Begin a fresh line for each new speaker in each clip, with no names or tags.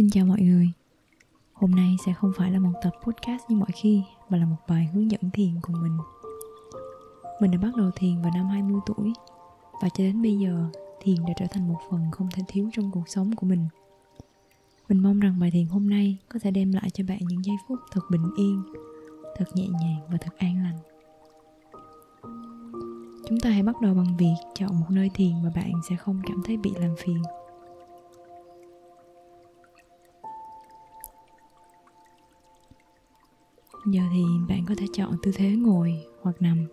Xin chào mọi người. Hôm nay sẽ không phải là một tập podcast như mọi khi, Mà là một bài hướng dẫn thiền của mình. Mình đã bắt đầu thiền vào năm 20 tuổi, Và cho đến bây giờ, Thiền đã trở thành một phần không thể thiếu trong cuộc sống của mình. Mình mong rằng bài thiền hôm nay Có thể đem lại cho bạn những giây phút thật bình yên, Thật nhẹ nhàng và thật an lành. Chúng ta hãy bắt đầu bằng việc chọn một nơi thiền mà bạn sẽ không cảm thấy bị làm phiền. Giờ thì bạn có thể chọn tư thế ngồi hoặc nằm.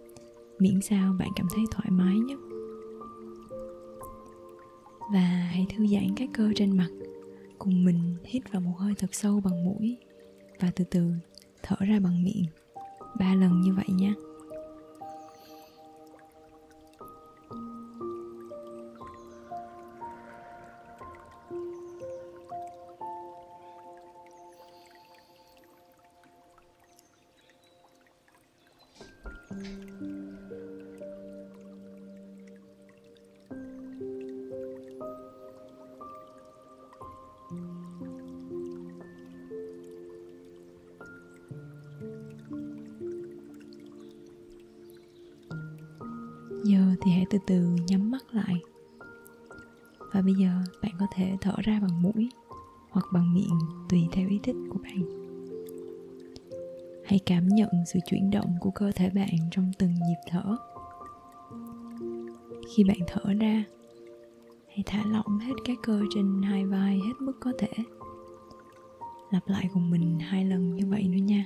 Miễn sao bạn cảm thấy thoải mái nhất. Và hãy thư giãn các cơ trên mặt. Cùng mình hít vào một hơi thật sâu bằng mũi và từ từ thở ra bằng miệng. Ba lần như vậy nhé. Thì hãy từ từ nhắm mắt lại. Và bây giờ bạn có thể thở ra bằng mũi hoặc bằng miệng tùy theo ý thích của bạn. Hãy cảm nhận sự chuyển động của cơ thể bạn trong từng nhịp thở. Khi bạn thở ra, hãy thả lỏng hết các cơ trên hai vai hết mức có thể. Lặp lại cùng mình hai lần như vậy nữa nha.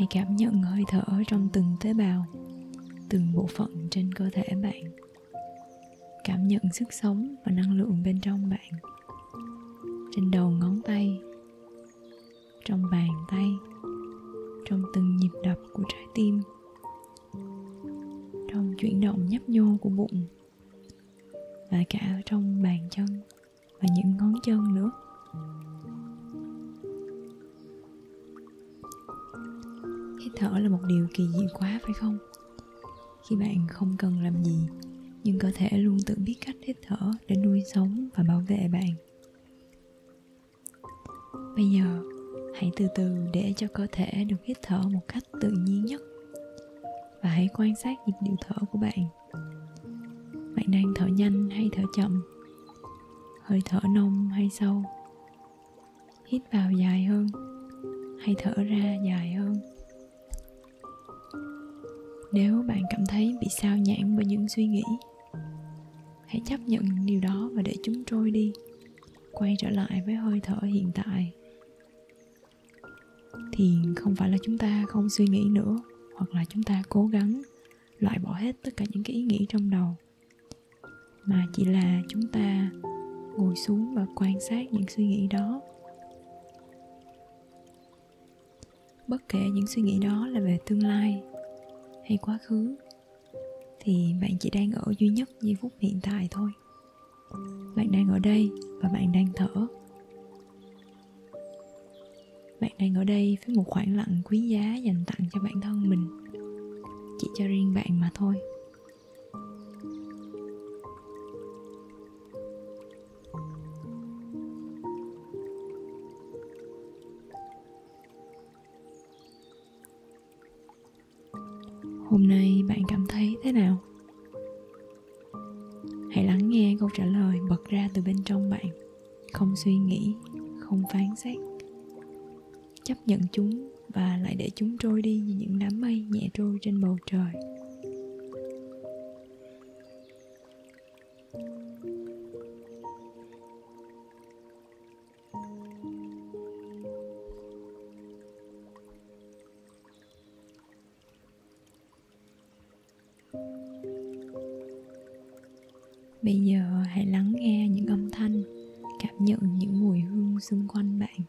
Hãy cảm nhận hơi thở trong từng tế bào, từng bộ phận trên cơ thể bạn. Cảm nhận sức sống và năng lượng bên trong bạn. Trên đầu ngón tay, trong bàn tay, trong từng nhịp đập của trái tim. Trong chuyển động nhấp nhô của bụng và cả trong bàn chân và những ngón chân nữa. Hít thở là một điều kỳ diệu quá, phải không? Khi bạn không cần làm gì, nhưng cơ thể luôn tự biết cách hít thở để nuôi sống và bảo vệ bạn. Bây giờ, hãy từ từ để cho cơ thể được hít thở một cách tự nhiên nhất. Và hãy quan sát nhịp điệu thở của bạn. Bạn đang thở nhanh hay thở chậm? Hơi thở nông hay sâu? Hít vào dài hơn hay thở ra dài hơn? Nếu bạn cảm thấy bị sao nhãn bởi những suy nghĩ. Hãy chấp nhận điều đó và để chúng trôi đi, quay trở lại với hơi thở hiện tại. Thiền không phải là chúng ta không suy nghĩ nữa, hoặc là chúng ta cố gắng loại bỏ hết tất cả những cái ý nghĩ trong đầu, mà chỉ là chúng ta ngồi xuống và quan sát những suy nghĩ đó. Bất kể những suy nghĩ đó là về tương lai hay quá khứ, thì bạn chỉ đang ở duy nhất giây phút hiện tại thôi. Bạn đang ở đây và bạn đang thở. Bạn đang ở đây với một khoảng lặng quý giá dành tặng cho bản thân mình, chỉ cho riêng bạn mà thôi. Hôm nay bạn cảm thấy thế nào? Hãy lắng nghe câu trả lời bật ra từ bên trong bạn. Không suy nghĩ, không phán xét. Chấp nhận chúng và lại để chúng trôi đi như những đám mây nhẹ trôi trên bầu trời. Bây giờ hãy lắng nghe những âm thanh, cảm nhận những mùi hương xung quanh bạn.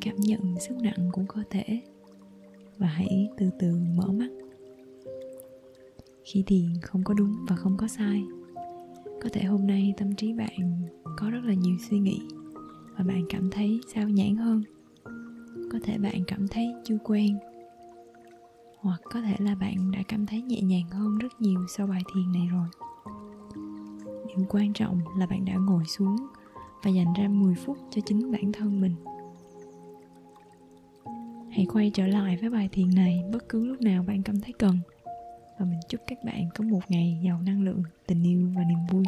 Cảm nhận sức nặng của cơ thể. Và hãy từ từ mở mắt. Khi thiền không có đúng và không có sai, có thể hôm nay tâm trí bạn có rất là nhiều suy nghĩ và bạn cảm thấy sao nhãn hơn. Có thể bạn cảm thấy chưa quen, hoặc có thể là bạn đã cảm thấy nhẹ nhàng hơn rất nhiều sau bài thiền này rồi nhưng quan trọng là bạn đã ngồi xuống và dành ra 10 phút cho chính bản thân mình. Hãy quay trở lại với bài thiền này bất cứ lúc nào bạn cảm thấy cần. Và mình chúc các bạn có một ngày giàu năng lượng, tình yêu và niềm vui.